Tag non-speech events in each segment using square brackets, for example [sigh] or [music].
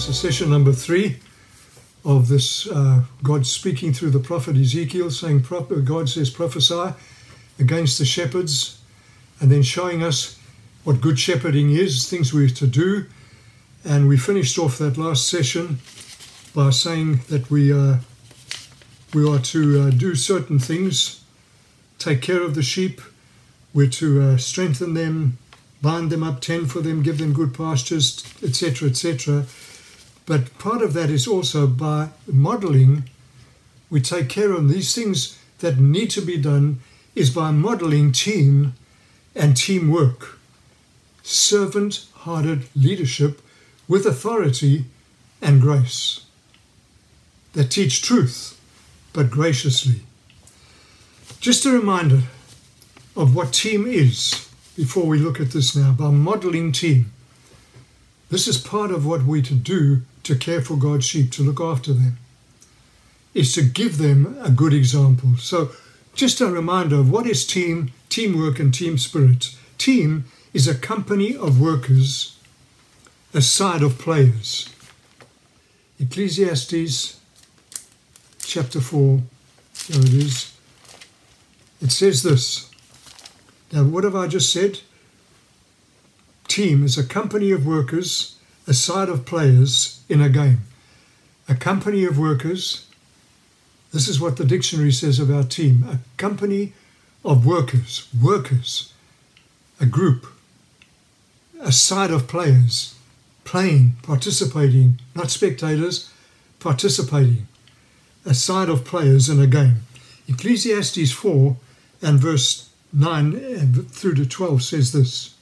This is session number three of this uh, God speaking through the prophet Ezekiel, saying, God says, prophesy against the shepherds, and then showing us what good shepherding is, things we're to do. And we finished off that last session by saying that we, uh, we are to uh, do certain things, take care of the sheep, we're to uh, strengthen them, bind them up, tend for them, give them good pastures, etc., etc. But part of that is also by modeling, we take care of these things that need to be done, is by modeling team and teamwork, servant hearted leadership with authority and grace that teach truth, but graciously. Just a reminder of what team is before we look at this now by modeling team. This is part of what we're to do to care for God's sheep, to look after them, is to give them a good example. So, just a reminder of what is team, teamwork, and team spirit. Team is a company of workers, a side of players. Ecclesiastes chapter 4, there it is. It says this now, what have I just said? Team is a company of workers, a side of players in a game. A company of workers, this is what the dictionary says about team a company of workers, workers, a group, a side of players, playing, participating, not spectators, participating, a side of players in a game. Ecclesiastes 4 and verse 9 through to 12 says this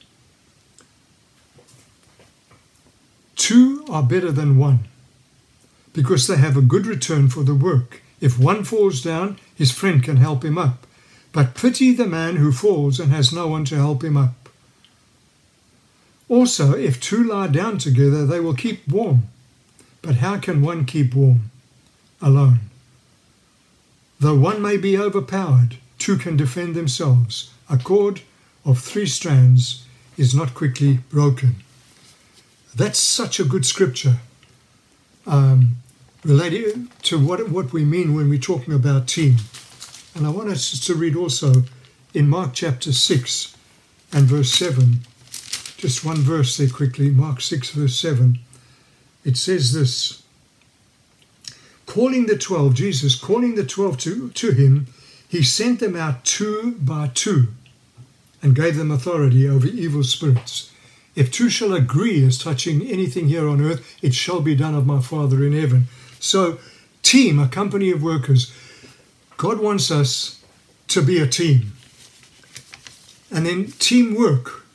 Two are better than one because they have a good return for the work. If one falls down, his friend can help him up. But pity the man who falls and has no one to help him up. Also, if two lie down together, they will keep warm. But how can one keep warm? Alone. Though one may be overpowered, two can defend themselves. A cord of three strands is not quickly broken. That's such a good scripture um, related to what, what we mean when we're talking about team. And I want us to read also in Mark chapter 6 and verse 7, just one verse there quickly, Mark 6, verse 7. It says this Calling the twelve, Jesus calling the twelve to, to him, he sent them out two by two and gave them authority over evil spirits. If two shall agree as touching anything here on earth, it shall be done of my Father in heaven. So, team, a company of workers. God wants us to be a team. And then teamwork.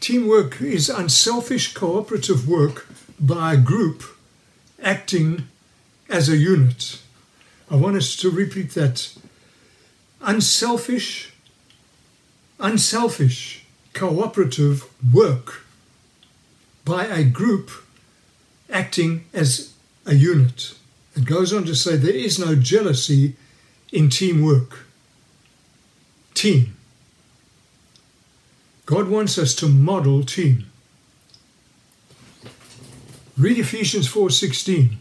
Teamwork is unselfish cooperative work by a group acting as a unit. I want us to repeat that unselfish, unselfish, cooperative work by a group acting as a unit. It goes on to say there is no jealousy in teamwork. Team. God wants us to model team. Read Ephesians 4:16.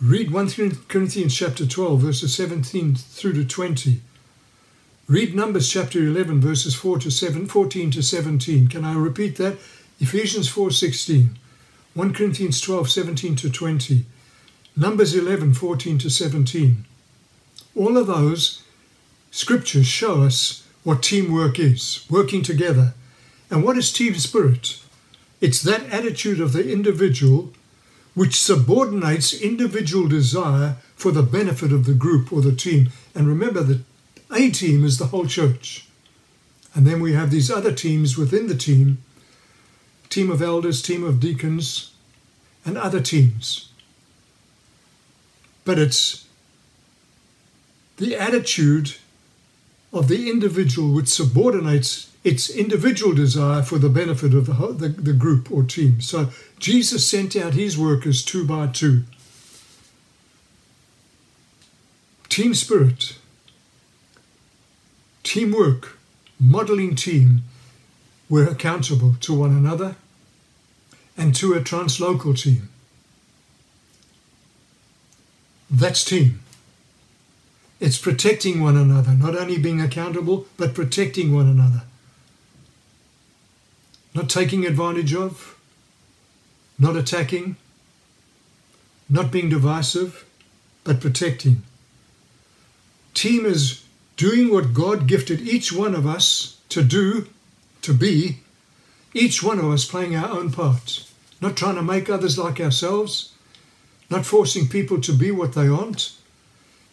Read 1 Corinthians chapter 12, verses 17 through to 20. Read Numbers chapter 11, verses 4 to 7, 14 to 17. Can I repeat that? Ephesians 4:16, 1 Corinthians 12:17 to 20, Numbers 11:14 to 17. All of those scriptures show us what teamwork is, working together. And what is team spirit? It's that attitude of the individual which subordinates individual desire for the benefit of the group or the team. And remember that a team is the whole church. And then we have these other teams within the team team of elders, team of deacons, and other teams. But it's the attitude of the individual which subordinates its individual desire for the benefit of the, the, the group or team. So Jesus sent out his workers two by two. Team spirit, teamwork, modeling team, we're accountable to one another and to a translocal team. That's team. It's protecting one another, not only being accountable, but protecting one another. Not taking advantage of, not attacking, not being divisive, but protecting. Team is doing what God gifted each one of us to do, to be, each one of us playing our own part, not trying to make others like ourselves, not forcing people to be what they aren't,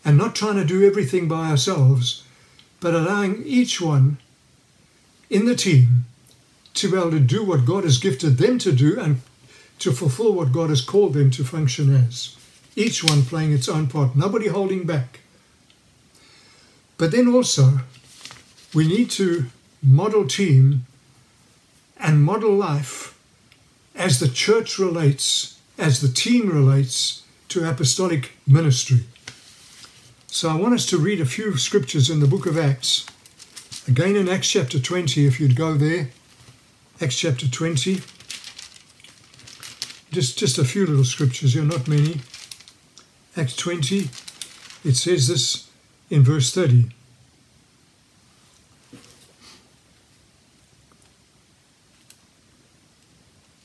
and not trying to do everything by ourselves, but allowing each one in the team to be able to do what God has gifted them to do and to fulfill what God has called them to function as. Each one playing its own part, nobody holding back. But then also, we need to model team and model life as the church relates, as the team relates to apostolic ministry. So I want us to read a few scriptures in the book of Acts. Again in Acts chapter 20, if you'd go there. Acts chapter 20. Just, just a few little scriptures here, not many. Acts 20, it says this in verse 30.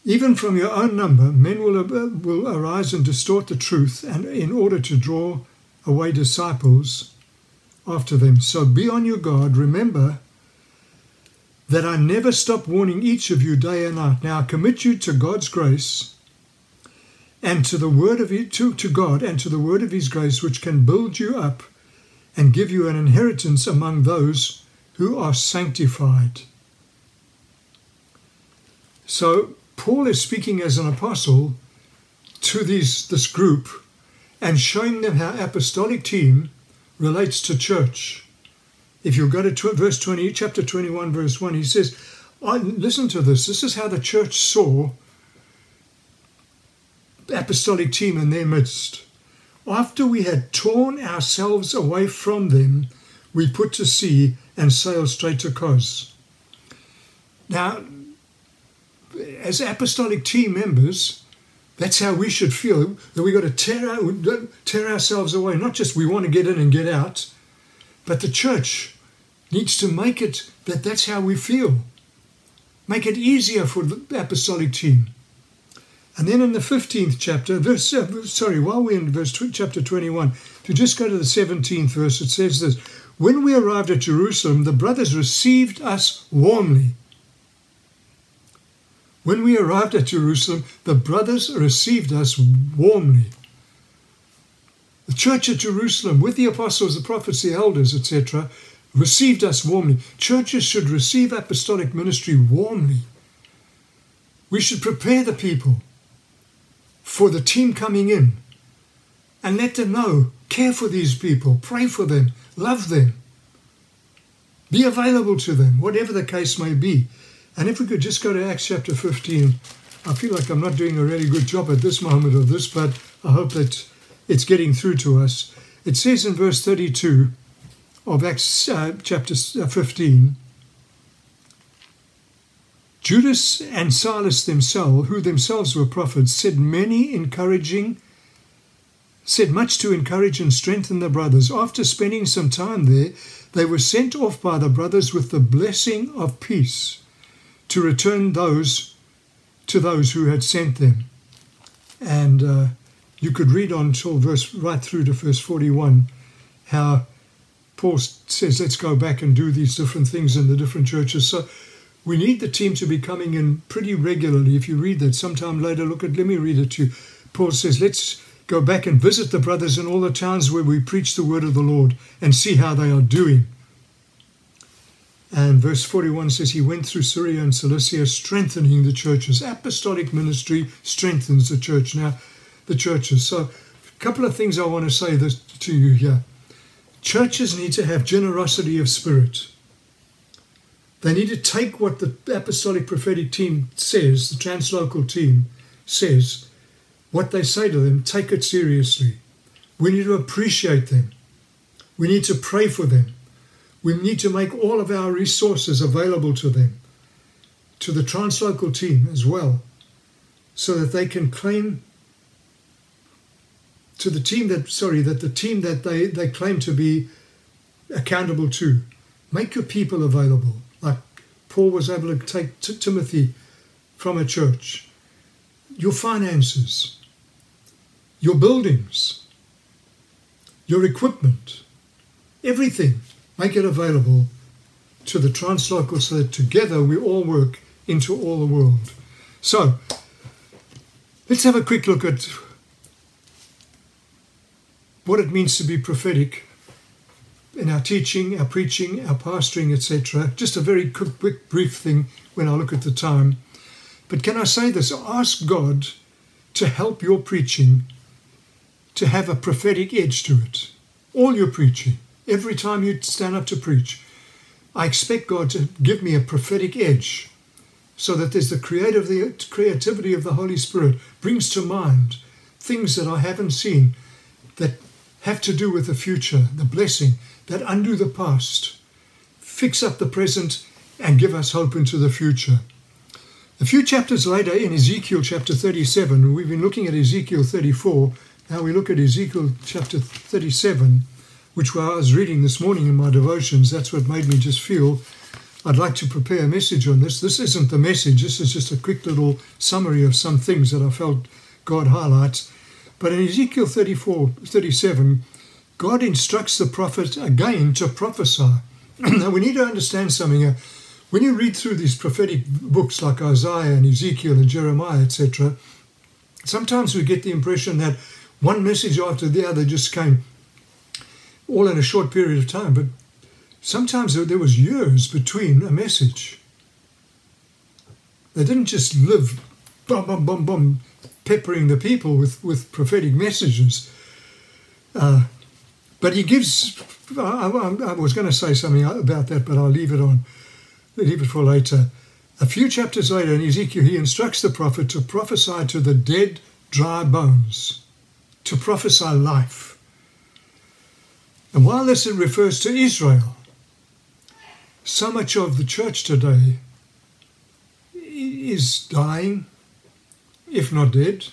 Even from your own number, men will, will arise and distort the truth, and in order to draw away disciples after them. So be on your guard. Remember that I never stop warning each of you day and night. Now I commit you to God's grace and to the word of to, to God and to the word of his grace, which can build you up and give you an inheritance among those who are sanctified. So Paul is speaking as an apostle to these, this group and showing them how apostolic team relates to church. If you go to verse 20, chapter 21, verse 1, he says, Listen to this. This is how the church saw apostolic team in their midst. After we had torn ourselves away from them, we put to sea and sailed straight to Kos. Now, as apostolic team members, that's how we should feel. That we've got to tear, out, tear ourselves away. Not just we want to get in and get out, but the church needs to make it that that's how we feel. Make it easier for the apostolic team. And then in the 15th chapter, verse, uh, sorry, while we're in verse chapter 21, if you just go to the 17th verse, it says this When we arrived at Jerusalem, the brothers received us warmly when we arrived at Jerusalem, the brothers received us warmly. The church at Jerusalem, with the apostles, the prophets, the elders, etc., received us warmly. Churches should receive apostolic ministry warmly. We should prepare the people for the team coming in and let them know care for these people, pray for them, love them, be available to them, whatever the case may be. And if we could just go to Acts chapter 15, I feel like I'm not doing a really good job at this moment of this, but I hope that it's getting through to us. It says in verse 32 of Acts uh, chapter uh, 15 Judas and Silas themselves, who themselves were prophets, said many encouraging, said much to encourage and strengthen the brothers. After spending some time there, they were sent off by the brothers with the blessing of peace to return those to those who had sent them. And uh, you could read on till verse right through to verse 41 how Paul says, let's go back and do these different things in the different churches. So we need the team to be coming in pretty regularly. If you read that sometime later, look at, let me read it to you. Paul says, let's go back and visit the brothers in all the towns where we preach the word of the Lord and see how they are doing. And verse 41 says, He went through Syria and Cilicia, strengthening the churches. Apostolic ministry strengthens the church. Now, the churches. So, a couple of things I want to say this to you here. Churches need to have generosity of spirit. They need to take what the apostolic prophetic team says, the translocal team says, what they say to them, take it seriously. We need to appreciate them. We need to pray for them. We need to make all of our resources available to them, to the translocal team as well, so that they can claim to the team that sorry that the team that they they claim to be accountable to. Make your people available. Like paul was able to take t- timothy from a church. Your finances your buildings your equipment everything make it available to the translocal so that together we all work into all the world so let's have a quick look at what it means to be prophetic in our teaching, our preaching, our pastoring, etc. Just a very quick, quick, brief thing when I look at the time. But can I say this? Ask God to help your preaching to have a prophetic edge to it. All your preaching, every time you stand up to preach, I expect God to give me a prophetic edge so that there's the creative the creativity of the Holy Spirit brings to mind things that I haven't seen that have to do with the future, the blessing, that undo the past, fix up the present, and give us hope into the future. A few chapters later, in Ezekiel chapter 37, we've been looking at Ezekiel 34. Now we look at Ezekiel chapter 37, which I was reading this morning in my devotions. That's what made me just feel I'd like to prepare a message on this. This isn't the message, this is just a quick little summary of some things that I felt God highlights. But in Ezekiel 34, 37, God instructs the prophet again to prophesy. [clears throat] now we need to understand something. here. When you read through these prophetic books like Isaiah and Ezekiel and Jeremiah, etc., sometimes we get the impression that one message after the other just came all in a short period of time. But sometimes there was years between a message. They didn't just live bum bum bum bum peppering the people with, with prophetic messages. Uh, but he gives, I, I, I was going to say something about that, but I'll leave it on, leave it for later. A few chapters later in Ezekiel, he instructs the prophet to prophesy to the dead, dry bones, to prophesy life. And while this refers to Israel, so much of the church today is dying, if not dead.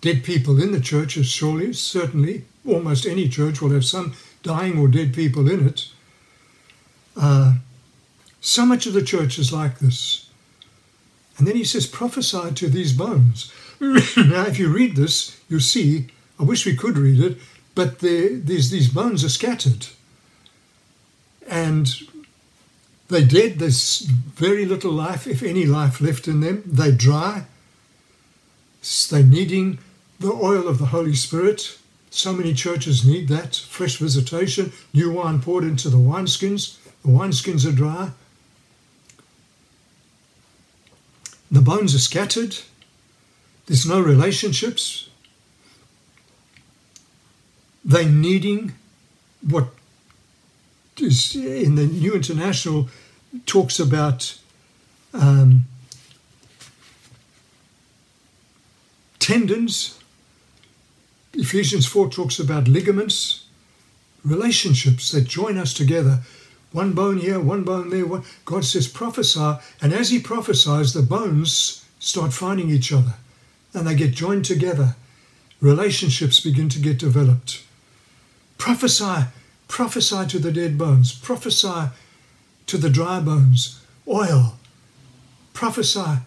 Dead people in the church is surely, certainly, almost any church will have some dying or dead people in it. Uh, so much of the church is like this. And then he says, prophesy to these bones. [laughs] now, if you read this, you see, I wish we could read it, but these, these bones are scattered. And they're dead. There's very little life, if any life, left in them. They dry. They're needing the oil of the Holy Spirit. So many churches need that fresh visitation, new wine poured into the wineskins. The wineskins are dry. The bones are scattered. There's no relationships. They're needing what is in the New International talks about um, tendons. Ephesians 4 talks about ligaments, relationships that join us together. One bone here, one bone there. One. God says, prophesy. And as He prophesies, the bones start finding each other and they get joined together. Relationships begin to get developed. Prophesy, prophesy to the dead bones, prophesy to the dry bones, oil, prophesy,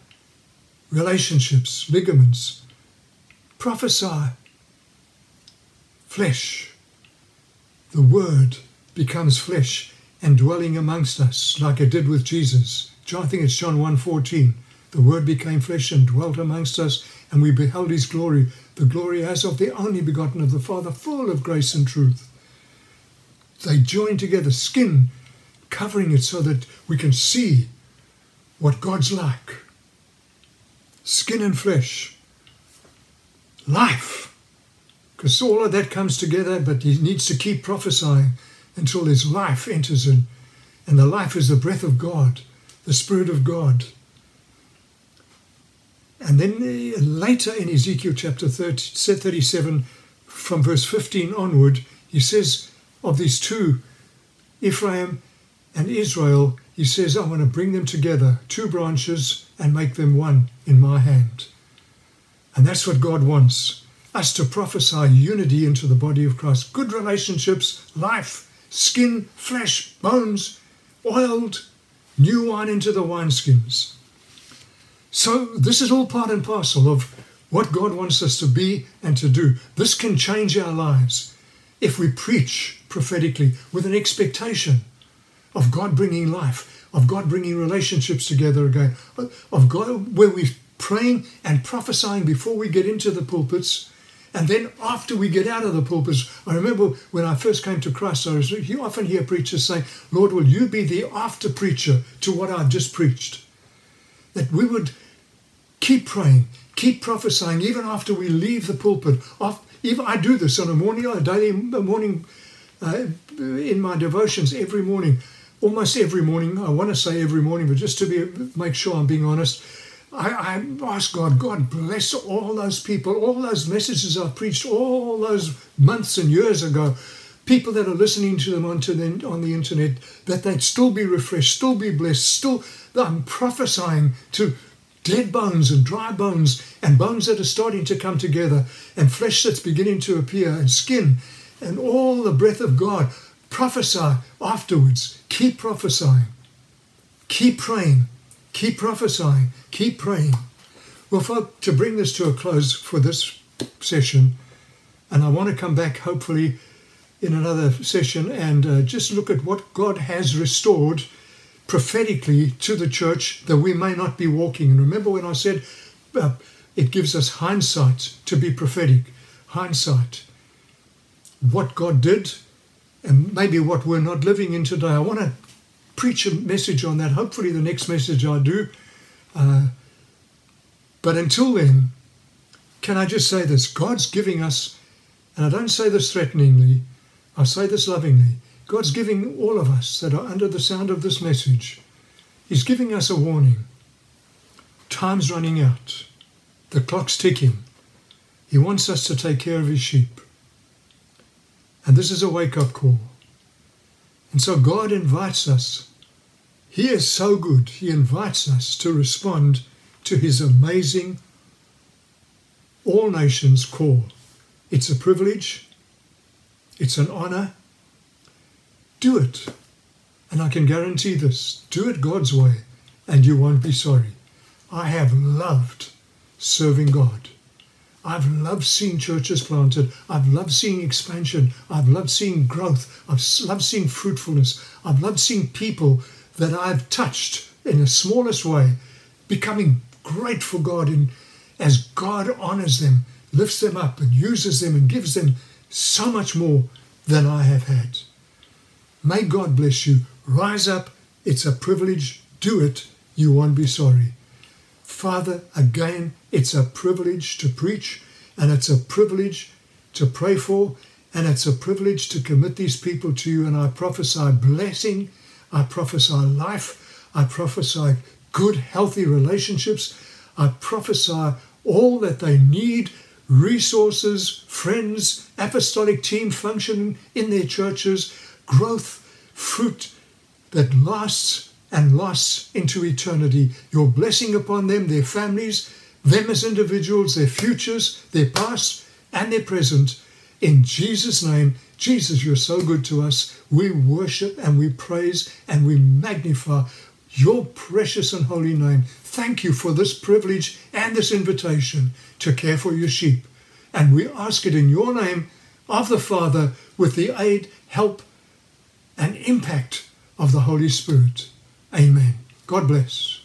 relationships, ligaments, prophesy. Flesh. The Word becomes flesh and dwelling amongst us, like it did with Jesus. I think it's John 1.14. The Word became flesh and dwelt amongst us, and we beheld his glory, the glory as of the only begotten of the Father, full of grace and truth. They join together, skin covering it so that we can see what God's like. Skin and flesh life. Because all of that comes together, but he needs to keep prophesying until his life enters in. And the life is the breath of God, the Spirit of God. And then uh, later in Ezekiel chapter 30, 37, from verse 15 onward, he says of these two, Ephraim and Israel, he says, I want to bring them together, two branches, and make them one in my hand. And that's what God wants. us to prophesy unity into the body of Christ, good relationships, life, skin, flesh, bones, oiled, new wine into the wineskins. So, this is all part and parcel of what God wants us to be and to do. This can change our lives if we preach prophetically with an expectation of God bringing life, of God bringing relationships together again, of God where we're praying and prophesying before we get into the pulpits. And then after we get out of the pulpits, I remember when I first came to Christ, I was, you often hear preachers say, Lord, will you be the after preacher to what I've just preached? That we would keep praying, keep prophesying, even after we leave the pulpit. Even I do this on a morning, a daily morning, uh, in my devotions every morning, almost every morning. I want to say every morning, but just to be make sure I'm being honest, I, I ask God, God bless all those people, all those messages I've preached all those months and years ago people that are listening to them on, the, on the internet, that they'd still be refreshed, still be blessed, still, I'm prophesying to dead bones and dry bones and bones that are starting to come together and flesh that's beginning to appear and skin and all the breath of God. Prophesy afterwards. Keep prophesying. Keep praying. Keep prophesying. Keep praying. Well, folk, to bring this to a close for this session, and I want to come back hopefully in another session and uh, just look at what God has restored prophetically to the church that we may not be walking. And remember when I said uh, it gives us hindsight to be prophetic, hindsight. What God did and maybe what we're not living in today. I want to preach a message on that. Hopefully, the next message I do. Uh, but until then, can I just say this? God's giving us, and I don't say this threateningly, I say this lovingly. God's giving all of us that are under the sound of this message, He's giving us a warning. Time's running out. The clock's ticking. He wants us to take care of His sheep. And this is a wake up call. And so God invites us. He is so good. He invites us to respond to His amazing all nations call. It's a privilege, it's an honor, do it. And I can guarantee this do it God's way, and you won't be sorry. I have loved serving God. I've loved seeing churches planted. I've loved seeing expansion. I've loved seeing growth. I've loved seeing fruitfulness. I've loved seeing people that I've touched in the smallest way becoming great for God in, as God honors them, lifts them up, and uses them and gives them so much more than I have had. May God bless you. Rise up. It's a privilege. Do it. You won't be sorry. Father, again, it's a privilege to preach, and it's a privilege to pray for, and it's a privilege to commit these people to you. And I prophesy blessing, I prophesy life, I prophesy good, healthy relationships, I prophesy all that they need resources, friends, apostolic team function in their churches growth, fruit that lasts and lasts into eternity. Your blessing upon them, their families, them as individuals, their futures, their past, and their present. In Jesus' name, Jesus, you're so good to us. We worship and we praise and we magnify your precious and holy name. Thank you for this privilege and this invitation to care for your sheep. And we ask it in your name of the Father with the aid, help, and impact of the Holy Spirit. Amen. God bless.